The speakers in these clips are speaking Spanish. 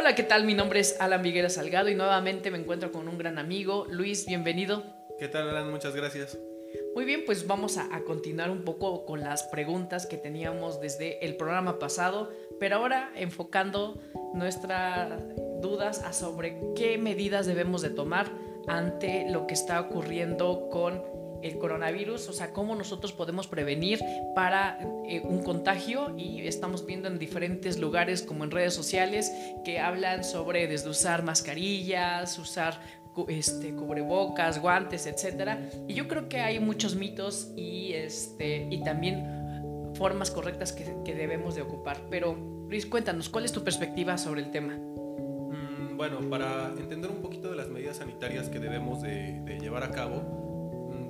Hola, ¿qué tal? Mi nombre es Alan Viguera Salgado y nuevamente me encuentro con un gran amigo. Luis, bienvenido. ¿Qué tal, Alan? Muchas gracias. Muy bien, pues vamos a, a, continuar un poco con las preguntas que teníamos desde el programa pasado, pero ahora enfocando nuestras dudas a sobre qué medidas debemos de tomar ante lo que está ocurriendo con el coronavirus, o sea, cómo nosotros podemos prevenir para eh, un contagio y estamos viendo en diferentes lugares como en redes sociales que hablan sobre desde usar mascarillas, usar este, cubrebocas, guantes, etcétera. Y yo creo que hay muchos mitos y, este, y también formas correctas que, que debemos de ocupar. Pero Luis, cuéntanos, ¿cuál es tu perspectiva sobre el tema? Mm, bueno, para entender un poquito de las medidas sanitarias que debemos de, llevar a cabo,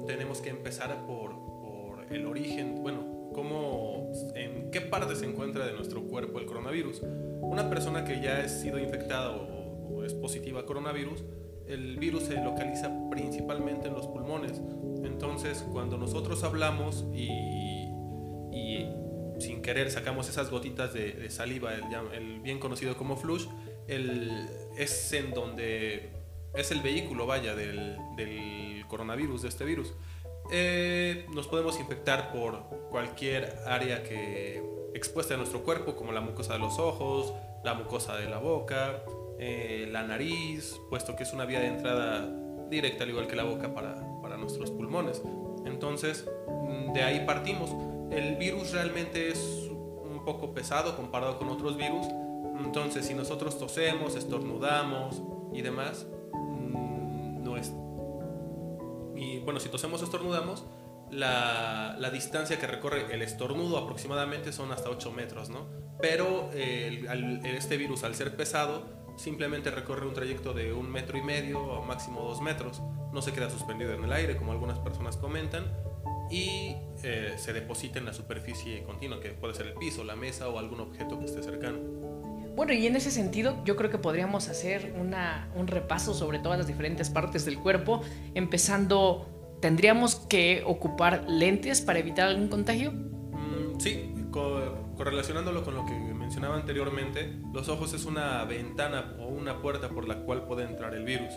tenemos que empezar por, por, el origen, bueno, cómo, en qué parte se encuentra de nuestro cuerpo el coronavirus. Una persona que ya ha sido infectada o, o es positiva a coronavirus, el virus se localiza principalmente en los pulmones. Entonces, cuando nosotros hablamos y, y sin querer sacamos esas gotitas de, de saliva, el, el, bien conocido como flush, el, es en donde es el vehículo, vaya, del, del coronavirus, de este virus. Eh, nos podemos infectar por cualquier área que expuesta de nuestro cuerpo, como la mucosa de los ojos, la mucosa de la boca, eh, la nariz, puesto que es una vía de entrada directa, al igual que la boca, para, para nuestros pulmones. Entonces, mm, de ahí partimos. El virus realmente es un poco pesado comparado con otros virus. Entonces, si nosotros tosemos, estornudamos y demás, Bueno, si tosemos, estornudamos, la, distancia que recorre el estornudo aproximadamente son hasta 8 metros, ¿no? Pero eh, este virus, al ser pesado, simplemente recorre un trayecto de un metro y medio o máximo dos metros. No se queda suspendido en el aire, como algunas personas comentan, y eh, se deposita en la superficie continua, que puede ser el piso, la mesa o algún objeto que esté cercano. Bueno, y en ese sentido yo creo que podríamos hacer una, un repaso sobre todas las diferentes partes del cuerpo, empezando, ¿tendríamos que ocupar lentes para evitar algún contagio? Mm, sí, co correlacionándolo con lo que mencionaba anteriormente, los ojos es una ventana o una puerta por la cual puede entrar el virus.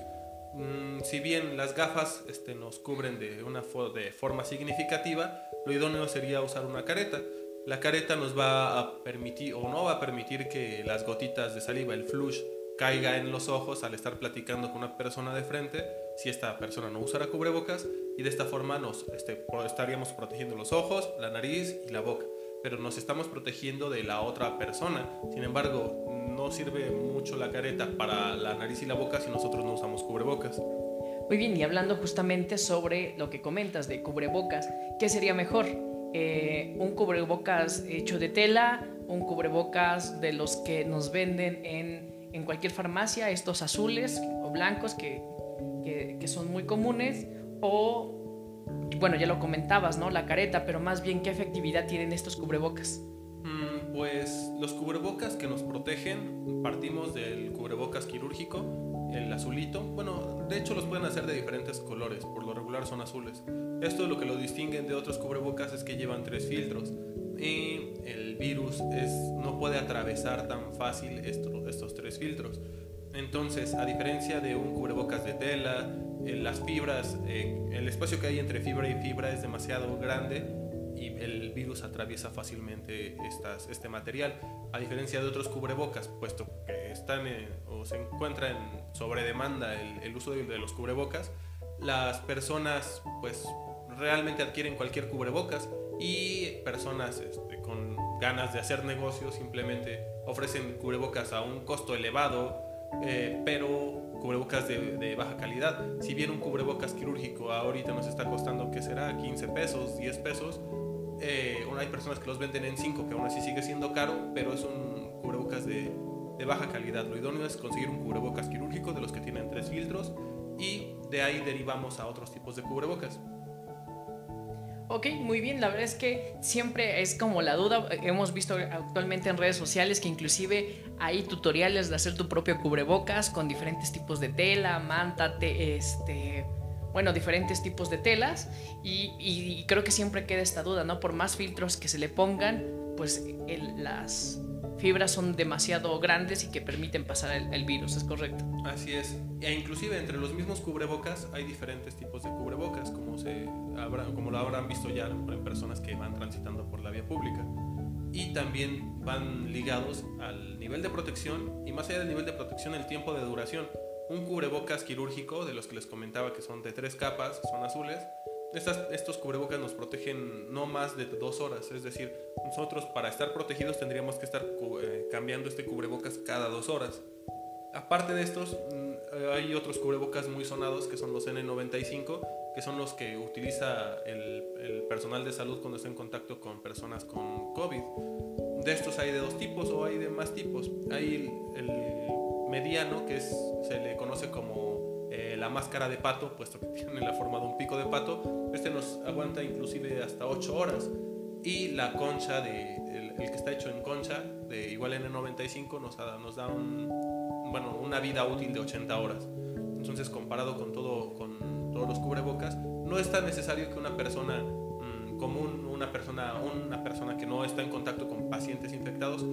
Mm, si bien las gafas este, nos cubren de una fo de forma significativa, lo idóneo sería usar una careta. La careta nos va a permitir o no va a permitir que las gotitas de saliva, el flush, caiga en los ojos al estar platicando con una persona de frente si esta persona no usara cubrebocas y de esta forma nos este, estaríamos protegiendo los ojos, la nariz y la boca pero nos estamos protegiendo de la otra persona. Sin embargo, no sirve mucho la careta para la nariz y la boca si nosotros no usamos cubrebocas. Muy bien, y hablando justamente sobre lo que comentas de cubrebocas, ¿qué sería mejor? Eh, ¿Un cubrebocas hecho de tela? ¿Un cubrebocas de los que nos venden en, en cualquier farmacia, estos azules o blancos que, que, son muy comunes? ¿O bueno, ya lo comentabas, ¿no? La careta, pero más bien, ¿qué efectividad tienen estos cubrebocas? Mm, pues los cubrebocas que nos protegen, partimos del cubrebocas quirúrgico, el azulito. Bueno, de hecho los pueden hacer de diferentes colores, por lo regular son azules. Esto lo que lo distinguen de otros cubrebocas es que llevan tres filtros y el virus es, no puede atravesar tan fácil estos tres filtros. Entonces, a diferencia de un cubrebocas de tela, eh, las fibras, eh, el espacio que hay entre fibra y fibra es demasiado grande y el virus atraviesa fácilmente estas, este material, a diferencia de otros cubrebocas, puesto que están o se encuentra en sobredemanda el, el uso de, de, los cubrebocas, las personas pues realmente adquieren cualquier cubrebocas y personas este, con ganas de hacer negocios simplemente ofrecen cubrebocas a un costo elevado, eh, pero cubrebocas de, de, baja calidad. Si bien un cubrebocas quirúrgico ahorita nos está costando, ¿qué será? 15 pesos, 10 pesos. Eh, hay personas que los venden en 5, que aún así sigue siendo caro, pero es un cubrebocas de, de baja calidad. Lo idóneo es conseguir un cubrebocas quirúrgico de los que tienen tres filtros y de ahí derivamos a otros tipos de cubrebocas. Ok, muy bien. La verdad es que siempre es como la duda. Hemos visto actualmente en redes sociales que inclusive hay tutoriales de hacer tu propio cubrebocas con diferentes tipos de tela, manta, te, este, bueno, diferentes tipos de telas y, creo que siempre queda esta duda, ¿no? Por más filtros que se le pongan, pues las fibras son demasiado grandes y que permiten pasar el, virus, ¿es correcto? Así es. E inclusive entre los mismos cubrebocas hay diferentes tipos de cubrebocas, como, se habrá, como lo habrán visto ya en personas que van transitando por la vía pública. Y también van ligados al nivel de protección y más allá del nivel de protección, el tiempo de duración un cubrebocas quirúrgico, de los que les comentaba que son de tres capas, son azules. estos cubrebocas nos protegen no más de dos horas, es decir, nosotros para estar protegidos tendríamos que estar eh, cambiando este cubrebocas cada dos horas. Aparte de estos, mm, hay otros cubrebocas muy sonados que son los N95, que son los que utiliza el, personal de salud cuando está en contacto con personas con COVID. De estos hay de dos tipos o hay de más tipos. Hay el mediano, que es, se le conoce como eh, la máscara de pato, puesto que tiene la forma de un pico de pato. Este nos aguanta inclusive hasta 8 horas. Y la concha, de, el, que está hecho en concha, de igual N95, nos, da, nos da un, bueno, una vida útil de 80 horas. Entonces, comparado con, todo, con todos los cubrebocas, no es tan necesario que una persona mm, común, una persona, una persona que no está en contacto con pacientes infectados,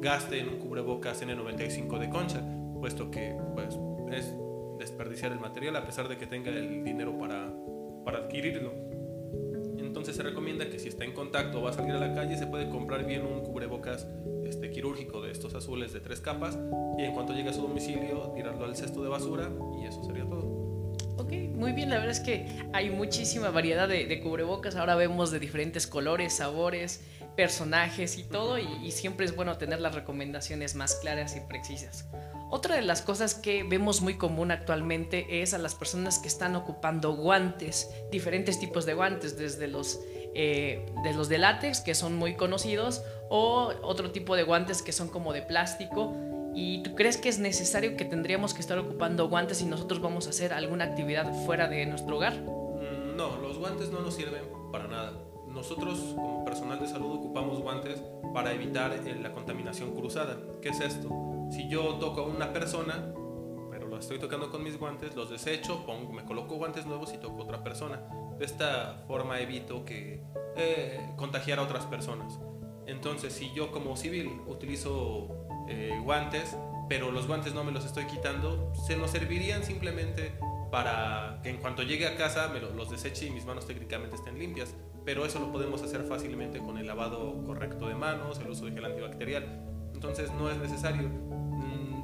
gaste en un cubrebocas N95 de concha puesto que pues, es desperdiciar el material a pesar de que tenga el dinero para, para adquirirlo. Entonces se recomienda que si está en contacto o va a salir a la calle, se puede comprar bien un cubrebocas este, quirúrgico de estos azules de tres capas y en cuanto llegue a su domicilio, tirarlo al cesto de basura y eso sería todo. Ok, muy bien, la verdad es que hay muchísima variedad de, cubrebocas, ahora vemos de diferentes colores, sabores, personajes y todo, y siempre es bueno tener las recomendaciones más claras y precisas. Otra de las cosas que vemos muy común actualmente es a las personas que están ocupando guantes, diferentes tipos de guantes, desde los, eh, de los de látex, que son muy conocidos, o otro tipo de guantes que son como de plástico. ¿Y tú crees que es necesario que tendríamos que estar ocupando guantes si nosotros vamos a hacer alguna actividad fuera de nuestro hogar? Mm, no, los guantes no nos sirven para nada. Nosotros como personal de salud ocupamos guantes para evitar eh, la contaminación cruzada. ¿Qué es esto? Si yo toco a una persona, pero lo estoy tocando con mis guantes, los desecho, pongo, me coloco guantes nuevos y toco a otra persona. De esta forma evito que eh, contagiar a otras personas. Entonces, si yo como civil utilizo eh, guantes, pero los guantes no me los estoy quitando, se nos servirían simplemente para que en cuanto llegue a casa me los deseche y mis manos técnicamente estén limpias. Pero eso lo podemos hacer fácilmente con el lavado correcto de manos, el uso de gel antibacterial. Entonces no es necesario.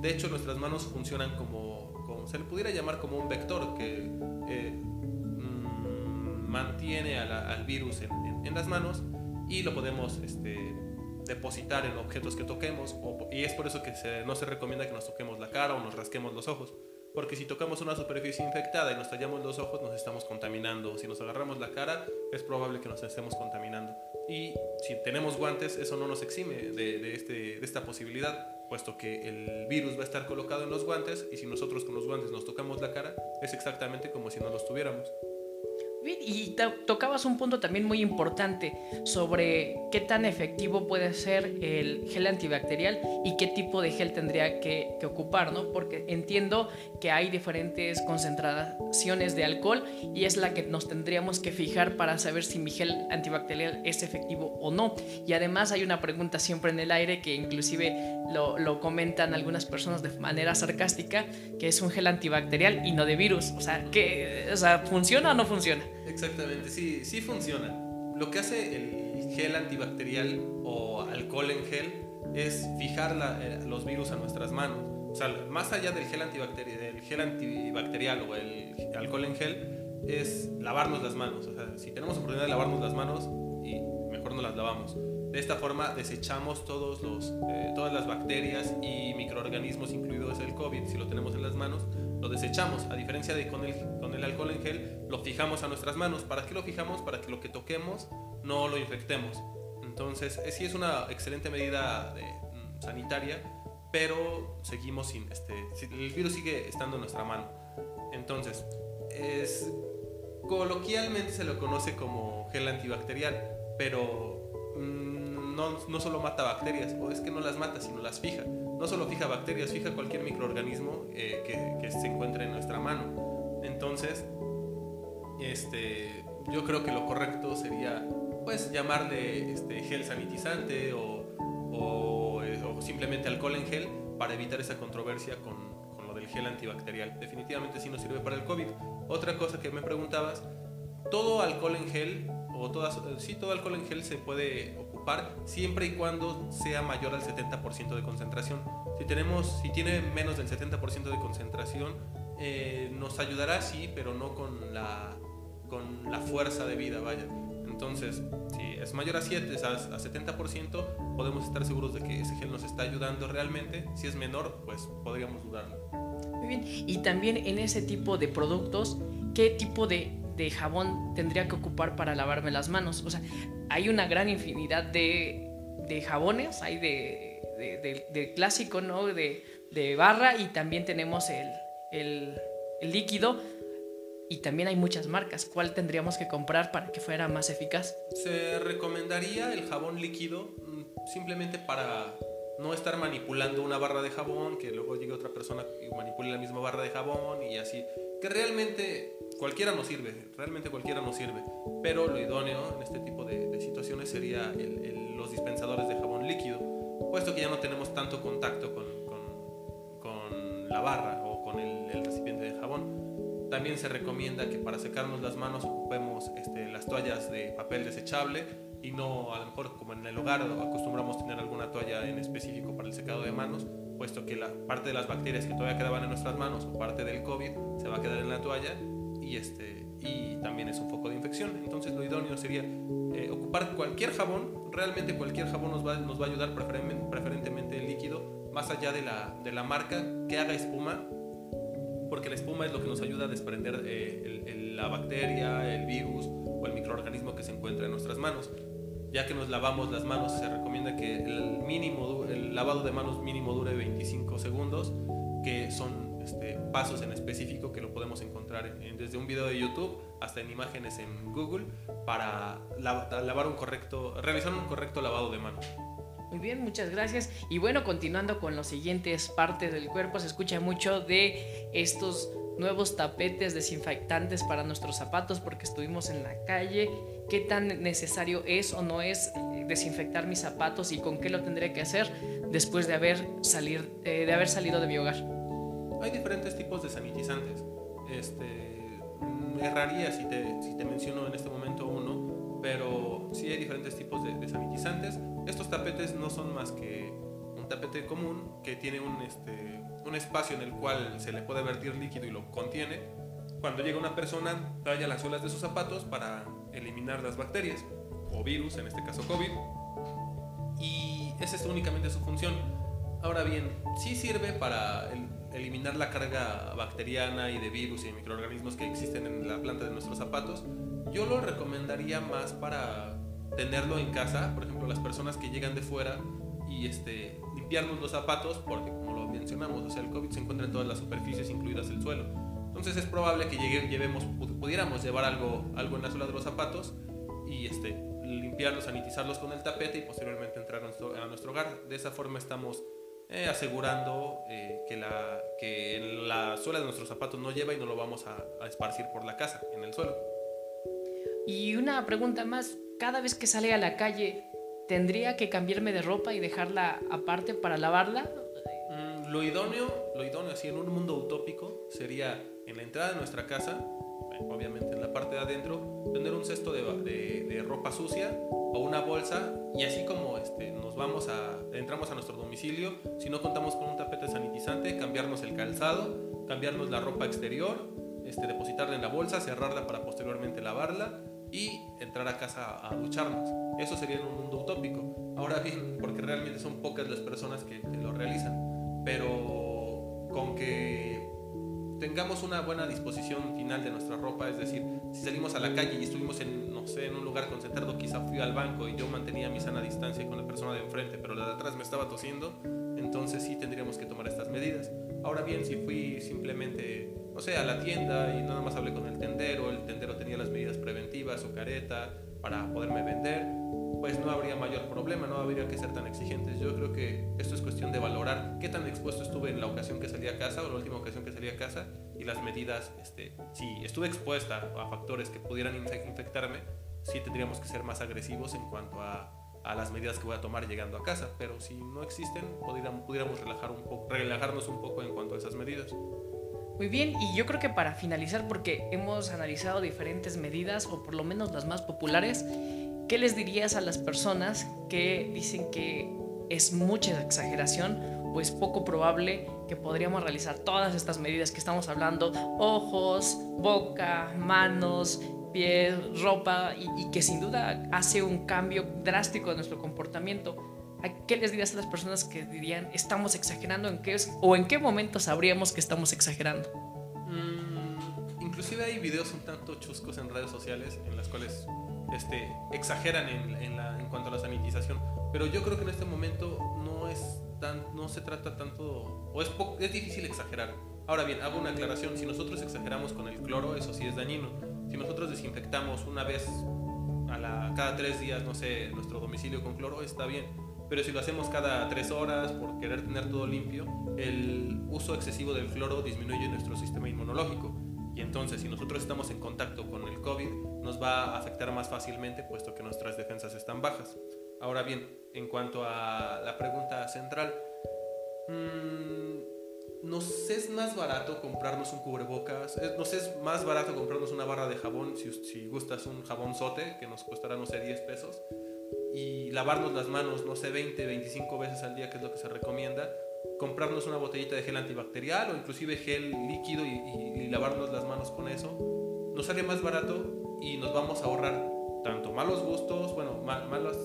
De hecho, nuestras manos funcionan como, se le pudiera llamar como un vector que eh, mm, mantiene al virus en, las manos y lo podemos este, depositar en objetos que toquemos. y es por eso que no se recomienda que nos toquemos la cara o nos rasquemos los ojos. Porque si tocamos una superficie infectada y nos tallamos los ojos, nos estamos contaminando. Si nos agarramos la cara, es probable que nos estemos contaminando. Y si tenemos guantes, eso no nos exime de, este, de esta posibilidad puesto que el virus va a estar colocado en los guantes y si nosotros con los guantes nos tocamos la cara, es exactamente como si no los tuviéramos y tocabas un punto también muy importante sobre qué tan efectivo puede ser el gel antibacterial y qué tipo de gel tendría que, ocupar, ¿no? Porque entiendo que hay diferentes concentraciones de alcohol y es la que nos tendríamos que fijar para saber si mi gel antibacterial es efectivo o no. Y además hay una pregunta siempre en el aire que inclusive lo, lo comentan algunas personas de manera sarcástica, que es un gel antibacterial y no de virus. O sea, que, o sea ¿funciona o no funciona? Exactamente, sí, sí funciona. Lo que hace el gel antibacterial o alcohol en gel es fijar eh, los virus a nuestras manos. O sea, más allá del gel, antibacterial, del gel antibacterial o el alcohol en gel, es lavarnos las manos. O sea, si tenemos oportunidad de lavarnos las manos, y mejor no las lavamos. De esta forma desechamos todos los, eh, todas las bacterias y microorganismos, incluidos el COVID, si lo tenemos en las manos, lo desechamos. A diferencia de con el, con el alcohol en gel, lo fijamos a nuestras manos. ¿Para qué lo fijamos? Para que lo que toquemos no lo infectemos. Entonces, eh, sí es una excelente medida mm, sanitaria, pero seguimos sin, este, el virus sigue estando en nuestra mano. Entonces, es, coloquialmente se lo conoce como gel antibacterial, pero mm, no, no solo mata bacterias, o es que no las mata, sino las fija no solo fija bacterias, fija cualquier microorganismo eh, que, se encuentre en nuestra mano. Entonces, este, yo creo que lo correcto sería pues llamarle este, gel sanitizante o, o, eh, o simplemente alcohol en gel para evitar esa controversia con, con, lo del gel antibacterial. Definitivamente sí nos sirve para el COVID. Otra cosa que me preguntabas, todo alcohol en gel o todas, sí, todo alcohol en gel se puede siempre y cuando sea mayor al 70% de concentración. Si, tenemos, si tiene menos del 70% de concentración, eh, nos ayudará sí, pero no con la, con la fuerza de vida, vaya. Entonces, si es mayor a 7, a 70%, podemos estar seguros de que ese gel nos está ayudando realmente. Si es menor, pues podríamos dudarlo. Muy bien. Y también en ese tipo de productos, ¿qué tipo de, de jabón tendría que ocupar para lavarme las manos? O sea, hay una gran infinidad de, de jabones, hay de, clásico, ¿no? De, barra y también tenemos el, el, el líquido y también hay muchas marcas. ¿Cuál tendríamos que comprar para que fuera más eficaz? Se recomendaría el jabón líquido mm, simplemente para no estar manipulando una barra de jabón, que luego llegue otra persona y manipule la misma barra de jabón y así. Que realmente cualquiera nos sirve, realmente cualquiera nos sirve. Pero lo idóneo en este tipo de, situaciones sería los dispensadores de jabón líquido, puesto que ya no tenemos tanto contacto con, con, con la barra o con el, el recipiente de jabón. También se recomienda que para secarnos las manos ocupemos este, las toallas de papel desechable y no a lo mejor como en el hogar acostumbramos tener alguna toalla en específico para el secado de manos, puesto que la parte de las bacterias que todavía quedaban en nuestras manos o parte del COVID se va a quedar en la toalla y, este, y también es un foco de infección. Entonces lo idóneo sería eh, ocupar cualquier jabón, realmente cualquier jabón nos va, nos va a ayudar, preferentemente el líquido, más allá de la, de la marca, que haga espuma porque la espuma es lo que nos ayuda a desprender eh, la bacteria, el virus o el microorganismo que se encuentra en nuestras manos. Ya que nos lavamos las manos, se recomienda que el, mínimo, el lavado de manos mínimo dure 25 segundos, que son este, pasos en específico que lo podemos encontrar desde un video de YouTube hasta en imágenes en Google para lavar un correcto, realizar un correcto lavado de manos. Muy bien, muchas gracias. Y bueno, continuando con las siguientes partes del cuerpo, se escucha mucho de estos nuevos tapetes desinfectantes para nuestros zapatos porque estuvimos en la calle. ¿Qué tan necesario es o no es eh, desinfectar mis zapatos y con qué lo tendré que hacer después de haber, salir, eh, de haber salido de mi hogar? Hay diferentes tipos de sanitizantes. Este, mm, erraría si te, si te menciono en este momento uno, pero sí hay diferentes tipos de, sanitizantes estos tapetes no son más que un tapete común que tiene un, este, un espacio en el cual se le puede vertir líquido y lo contiene. Cuando llega una persona, talla las suelas de sus zapatos para eliminar las bacterias o virus, en este caso COVID. Y esa es únicamente su función. Ahora bien, sí sirve para eliminar la carga bacteriana y de virus y de microorganismos que existen en la planta de nuestros zapatos. Yo lo recomendaría más para tenerlo en casa, por ejemplo, las personas que llegan de fuera y este, limpiarnos los zapatos, porque como lo mencionamos, o sea, el COVID se encuentra en todas las superficies, incluidas el suelo. Entonces es probable que llevemos, pudiéramos llevar algo, algo en la suela de los zapatos y este, limpiarlos, sanitizarlos con el tapete y posteriormente entrar a nuestro, a nuestro hogar. De esa forma estamos eh, asegurando eh, que, la, que la suela de nuestros zapatos no lleva y no lo vamos a, a esparcir por la casa, en el suelo. Y una pregunta más, cada vez que sale a la calle, ¿tendría que cambiarme de ropa y dejarla aparte para lavarla? Mm, lo idóneo, lo idóneo, así en un mundo utópico, sería en la entrada de nuestra casa, obviamente en la parte de adentro, tener un cesto de, de, ropa sucia o una bolsa y así como este, nos vamos a, entramos a nuestro domicilio, si no contamos con un tapete sanitizante, cambiarnos el calzado, cambiarnos la ropa exterior, este, depositarla en la bolsa, cerrarla para posteriormente lavarla y entrar a casa a ducharnos. Eso sería en un mundo utópico. Ahora bien, porque realmente son pocas las personas que, lo realizan, pero con que tengamos una buena disposición final de nuestra ropa, es decir, si salimos a la calle y estuvimos en, no sé, en un lugar concentrado, quizá fui al banco y yo mantenía mi sana distancia con la persona de enfrente, pero la de atrás me estaba tosiendo, entonces sí tendríamos que tomar estas medidas. Ahora bien, si fui simplemente o sea, a la tienda y nada más hablé con el tendero, el tendero tenía las medidas preventivas o careta para poderme vender, pues no habría mayor problema, no habría que ser tan exigentes. Yo creo que esto es cuestión de valorar qué tan expuesto estuve en la ocasión que salí a casa o la última ocasión que salí a casa y las medidas, este, si estuve expuesta a factores que pudieran infectarme, sí tendríamos que ser más agresivos en cuanto a, a las medidas que voy a tomar llegando a casa, pero si no existen, pudiéramos, relajarnos un poco en cuanto a esas medidas. Muy bien, y yo creo que para finalizar, porque hemos analizado diferentes medidas, o por lo menos las más populares, ¿qué les dirías a las personas que dicen que es mucha exageración o es poco probable que podríamos realizar todas estas medidas que estamos hablando? Ojos, boca, manos, pies, ropa, y, que sin duda hace un cambio drástico en nuestro comportamiento. ¿A qué les dirías a las personas que dirían estamos exagerando en qué es o en qué momento sabríamos que estamos exagerando? Mm, inclusive hay videos un tanto chuscos en redes sociales en las cuales este, exageran en, en, la, en cuanto a la sanitización, pero yo creo que en este momento no es tan, no se trata tanto o es, es difícil exagerar. Ahora bien, hago una aclaración, si nosotros exageramos con el cloro, eso sí es dañino si nosotros desinfectamos una vez a la, cada tres días, no sé, nuestro domicilio con cloro, está bien. Pero si lo hacemos cada tres horas por querer tener todo limpio, el uso excesivo del cloro disminuye nuestro sistema inmunológico. Y entonces, si nosotros estamos en contacto con el COVID, nos va a afectar más fácilmente, puesto que nuestras defensas están bajas. Ahora bien, en cuanto a la pregunta central, mmm, nos es más barato comprarnos un cubrebocas, nos es más barato comprarnos una barra de jabón, si, si gustas un jabón sote, que nos costará, no sé, 10 pesos, y lavarnos las manos, no sé, 20, 25 veces al día, que es lo que se recomienda, comprarnos una botellita de gel antibacterial o inclusive gel líquido y, lavarnos las manos con eso, nos sale más barato y nos vamos a ahorrar tanto malos gustos, bueno, malas,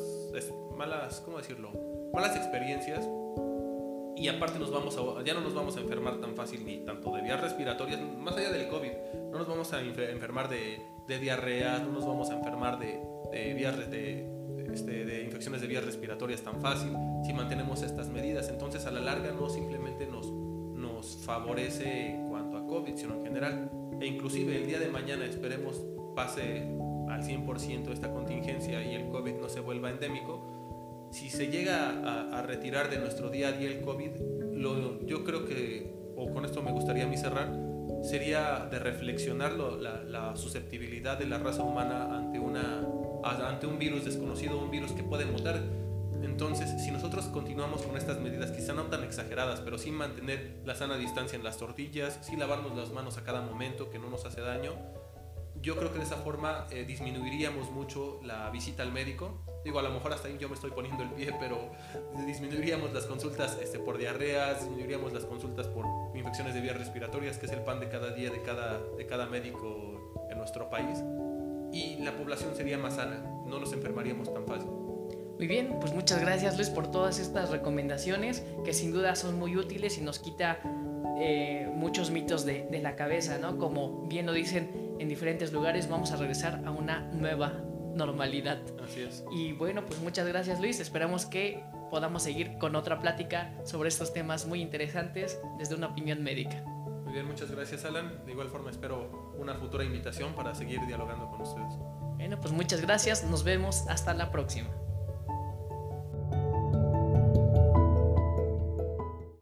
malas, ¿cómo decirlo? Malas experiencias y aparte nos vamos a, ya no nos vamos a enfermar tan fácil ni tanto de vías respiratorias, más allá del COVID, no nos vamos a enfermar de, de diarrea, no nos vamos a enfermar de, de vías de, este, de infecciones de vías respiratorias tan fácil si mantenemos estas medidas. Entonces a la larga no simplemente nos, nos favorece en cuanto a COVID, sino en general. E inclusive el día de mañana esperemos pase al 100% esta contingencia y el COVID no se vuelva endémico, si se llega a, retirar de nuestro día a día el COVID, lo, yo creo que, o con esto me gustaría a mí cerrar, sería de reflexionar la, susceptibilidad de la raza humana ante, una, ante un virus desconocido, un virus que puede mutar. Entonces, si nosotros continuamos con estas medidas, quizá no tan exageradas, pero sin mantener la sana distancia en las tortillas, sin lavarnos las manos a cada momento, que no nos hace daño, yo creo que de esa forma eh, disminuiríamos mucho la visita al médico. Digo, a lo mejor hasta ahí yo me estoy poniendo el pie, pero disminuiríamos las consultas este, por diarreas, disminuiríamos las consultas por infecciones de vías respiratorias, que es el pan de cada día de cada, de cada médico en nuestro país. Y la población sería más sana, no nos enfermaríamos tan fácil. Muy bien, pues muchas gracias Luis por todas estas recomendaciones que sin duda son muy útiles y nos quita eh, muchos mitos de, de la cabeza, ¿no? Como bien lo dicen en diferentes lugares, vamos a regresar a una nueva normalidad. Así es. Y bueno, pues muchas gracias Luis, esperamos que podamos seguir con otra plática sobre estos temas muy interesantes desde una opinión médica. Muy bien, muchas gracias Alan. De igual forma espero una futura invitación para seguir dialogando con ustedes. Bueno, pues muchas gracias, nos vemos, hasta la próxima.